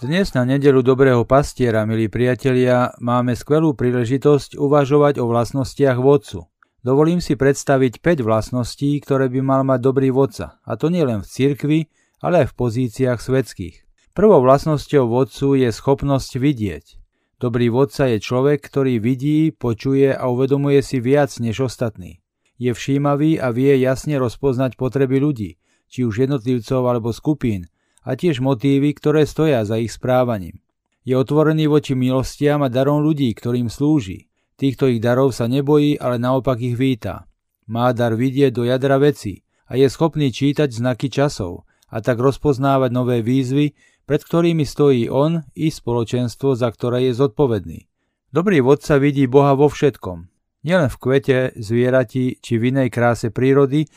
Dnes na nedelu dobrého pastiera, milí priatelia, máme skvelú príležitosť uvažovať o vlastnostiach vodcu. Dovolím si predstaviť 5 vlastností, ktoré by mal mať dobrý vodca, a to nie len v cirkvi, ale aj v pozíciách svetských. Prvou vlastnosťou vodcu je schopnosť vidieť. Dobrý vodca je človek, ktorý vidí, počuje a uvedomuje si viac než ostatní. Je všímavý a vie jasne rozpoznať potreby ľudí, či už jednotlivcov alebo skupín, a tiež motívy, ktoré stoja za ich správaním. Je otvorený voči milostiam a darom ľudí, ktorým slúži. Týchto ich darov sa nebojí, ale naopak ich víta. Má dar vidieť do jadra veci a je schopný čítať znaky časov a tak rozpoznávať nové výzvy, pred ktorými stojí on i spoločenstvo, za ktoré je zodpovedný. Dobrý vodca vidí Boha vo všetkom. Nielen v kvete, zvierati či v inej kráse prírody,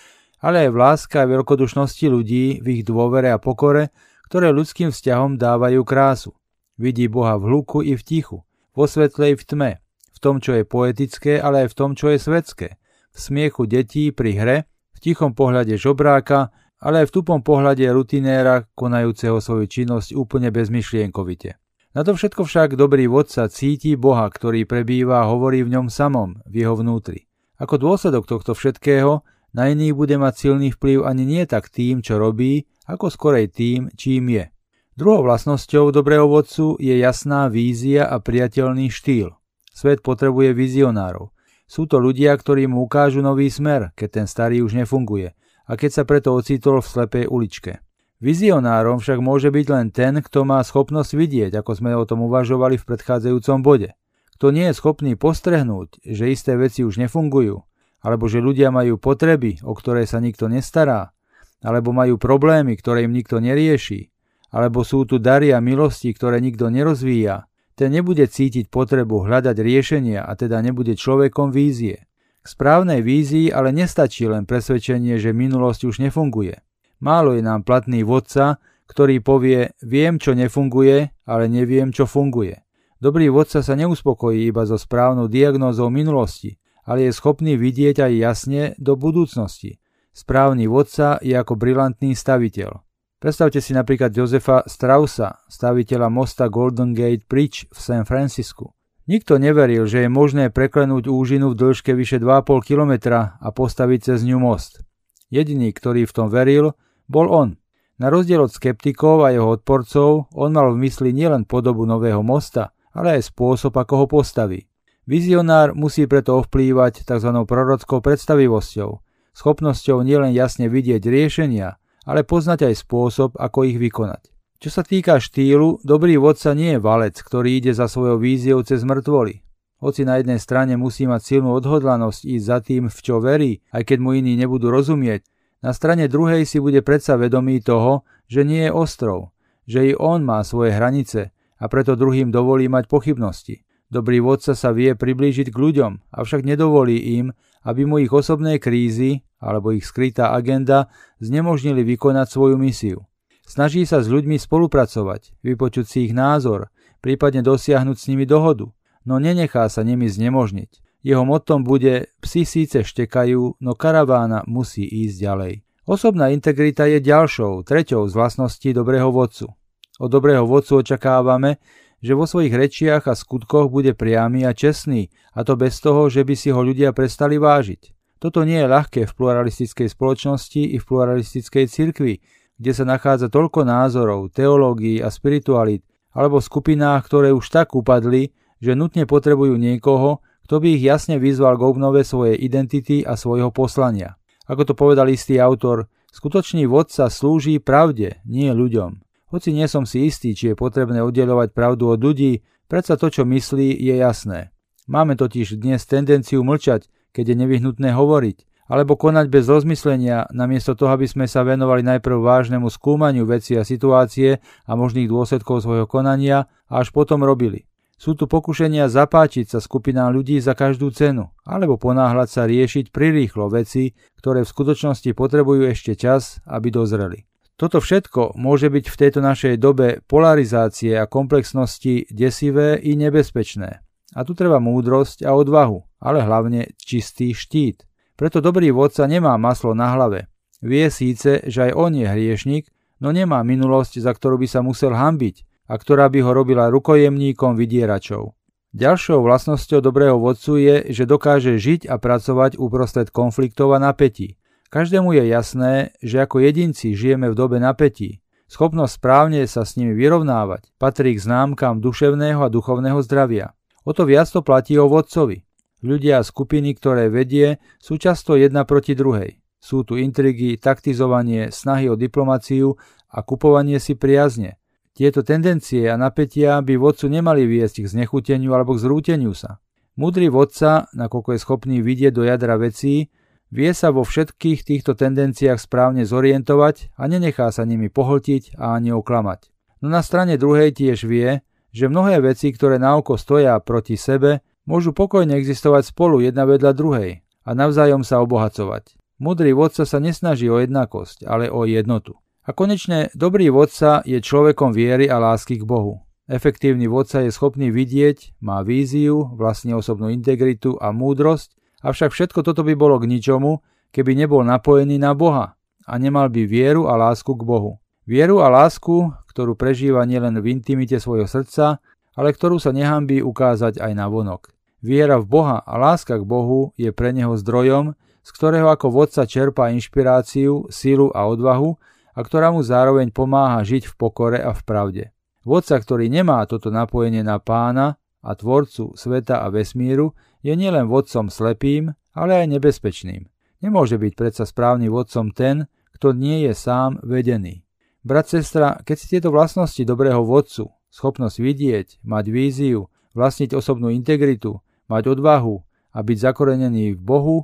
ale aj v láske a veľkodušnosti ľudí, v ich dôvere a pokore, ktoré ľudským vzťahom dávajú krásu. Vidí Boha v hluku i v tichu, vo svetle i v tme, v tom, čo je poetické, ale aj v tom, čo je svetské, v smiechu detí pri hre, v tichom pohľade žobráka, ale aj v tupom pohľade rutinéra, konajúceho svoju činnosť úplne bezmyšlienkovite. Na to všetko však dobrý vodca cíti Boha, ktorý prebýva a hovorí v ňom samom, v jeho vnútri. Ako dôsledok tohto všetkého na iných bude mať silný vplyv ani nie tak tým, čo robí, ako skorej tým, čím je. Druhou vlastnosťou dobrého vodcu je jasná vízia a priateľný štýl. Svet potrebuje vizionárov. Sú to ľudia, ktorí mu ukážu nový smer, keď ten starý už nefunguje a keď sa preto ocitol v slepej uličke. Vizionárom však môže byť len ten, kto má schopnosť vidieť, ako sme o tom uvažovali v predchádzajúcom bode. Kto nie je schopný postrehnúť, že isté veci už nefungujú alebo že ľudia majú potreby, o ktoré sa nikto nestará, alebo majú problémy, ktoré im nikto nerieši, alebo sú tu dary a milosti, ktoré nikto nerozvíja, ten nebude cítiť potrebu hľadať riešenia a teda nebude človekom vízie. K správnej vízii ale nestačí len presvedčenie, že minulosť už nefunguje. Málo je nám platný vodca, ktorý povie, viem, čo nefunguje, ale neviem, čo funguje. Dobrý vodca sa neuspokojí iba so správnou diagnózou minulosti, ale je schopný vidieť aj jasne do budúcnosti. Správny vodca je ako brilantný staviteľ. Predstavte si napríklad Josefa Straussa, staviteľa mosta Golden Gate Bridge v San Francisku. Nikto neveril, že je možné preklenúť úžinu v dĺžke vyše 2,5 kilometra a postaviť cez ňu most. Jediný, ktorý v tom veril, bol on. Na rozdiel od skeptikov a jeho odporcov, on mal v mysli nielen podobu nového mosta, ale aj spôsob, ako ho postaví. Vizionár musí preto ovplývať tzv. prorockou predstavivosťou, schopnosťou nielen jasne vidieť riešenia, ale poznať aj spôsob, ako ich vykonať. Čo sa týka štýlu, dobrý vodca nie je valec, ktorý ide za svojou víziou cez mŕtvoly. Hoci na jednej strane musí mať silnú odhodlanosť ísť za tým, v čo verí, aj keď mu iní nebudú rozumieť, na strane druhej si bude predsa vedomý toho, že nie je ostrov, že i on má svoje hranice a preto druhým dovolí mať pochybnosti. Dobrý vodca sa vie priblížiť k ľuďom, avšak nedovolí im, aby mu ich osobné krízy alebo ich skrytá agenda znemožnili vykonať svoju misiu. Snaží sa s ľuďmi spolupracovať, vypočuť si ich názor, prípadne dosiahnuť s nimi dohodu, no nenechá sa nimi znemožniť. Jeho motom bude psi síce štekajú, no karavána musí ísť ďalej. Osobná integrita je ďalšou, treťou z vlastností dobrého vodcu. Od dobrého vodcu očakávame, že vo svojich rečiach a skutkoch bude priamy a čestný, a to bez toho, že by si ho ľudia prestali vážiť. Toto nie je ľahké v pluralistickej spoločnosti i v pluralistickej cirkvi, kde sa nachádza toľko názorov, teológií a spiritualit, alebo v skupinách, ktoré už tak upadli, že nutne potrebujú niekoho, kto by ich jasne vyzval k obnove svojej identity a svojho poslania. Ako to povedal istý autor, skutočný vodca slúži pravde, nie ľuďom. Hoci nie som si istý, či je potrebné oddelovať pravdu od ľudí, predsa to, čo myslí, je jasné. Máme totiž dnes tendenciu mlčať, keď je nevyhnutné hovoriť, alebo konať bez rozmyslenia, namiesto toho, aby sme sa venovali najprv vážnemu skúmaniu veci a situácie a možných dôsledkov svojho konania a až potom robili. Sú tu pokušenia zapáčiť sa skupinám ľudí za každú cenu, alebo ponáhľať sa riešiť prirýchlo veci, ktoré v skutočnosti potrebujú ešte čas, aby dozreli. Toto všetko môže byť v tejto našej dobe polarizácie a komplexnosti desivé i nebezpečné. A tu treba múdrosť a odvahu, ale hlavne čistý štít. Preto dobrý vodca nemá maslo na hlave. Vie síce, že aj on je hriešnik, no nemá minulosť, za ktorú by sa musel hambiť a ktorá by ho robila rukojemníkom vydieračov. Ďalšou vlastnosťou dobrého vodcu je, že dokáže žiť a pracovať uprostred konfliktov a napätí. Každému je jasné, že ako jedinci žijeme v dobe napätí. Schopnosť správne sa s nimi vyrovnávať patrí k známkam duševného a duchovného zdravia. O to viac to platí o vodcovi. Ľudia a skupiny, ktoré vedie, sú často jedna proti druhej. Sú tu intrigy, taktizovanie, snahy o diplomáciu a kupovanie si priazne. Tieto tendencie a napätia by vodcu nemali viesť k znechuteniu alebo k zrúteniu sa. Múdry vodca, nakoľko je schopný vidieť do jadra vecí, vie sa vo všetkých týchto tendenciách správne zorientovať a nenechá sa nimi pohltiť a ani oklamať. No na strane druhej tiež vie, že mnohé veci, ktoré na oko stoja proti sebe, môžu pokojne existovať spolu jedna vedľa druhej a navzájom sa obohacovať. Múdry vodca sa nesnaží o jednakosť, ale o jednotu. A konečne dobrý vodca je človekom viery a lásky k Bohu. Efektívny vodca je schopný vidieť, má víziu, vlastne osobnú integritu a múdrosť, avšak všetko toto by bolo k ničomu, keby nebol napojený na Boha a nemal by vieru a lásku k Bohu. Vieru a lásku, ktorú prežíva nielen v intimite svojho srdca, ale ktorú sa nehambí ukázať aj na vonok. Viera v Boha a láska k Bohu je pre neho zdrojom, z ktorého ako vodca čerpá inšpiráciu, sílu a odvahu, a ktorá mu zároveň pomáha žiť v pokore a v pravde. Vodca, ktorý nemá toto napojenie na pána a tvorcu sveta a vesmíru, je nielen vodcom slepým, ale aj nebezpečným. Nemôže byť predsa správny vodcom ten, kto nie je sám vedený. Brat, sestra, keď si tieto vlastnosti dobrého vodcu, schopnosť vidieť, mať víziu, vlastniť osobnú integritu, mať odvahu a byť zakorenený v Bohu,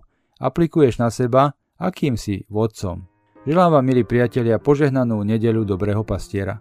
aplikuješ na seba, akým si vodcom. Želám vám, milí priatelia, požehnanú nedeľu dobrého pastiera.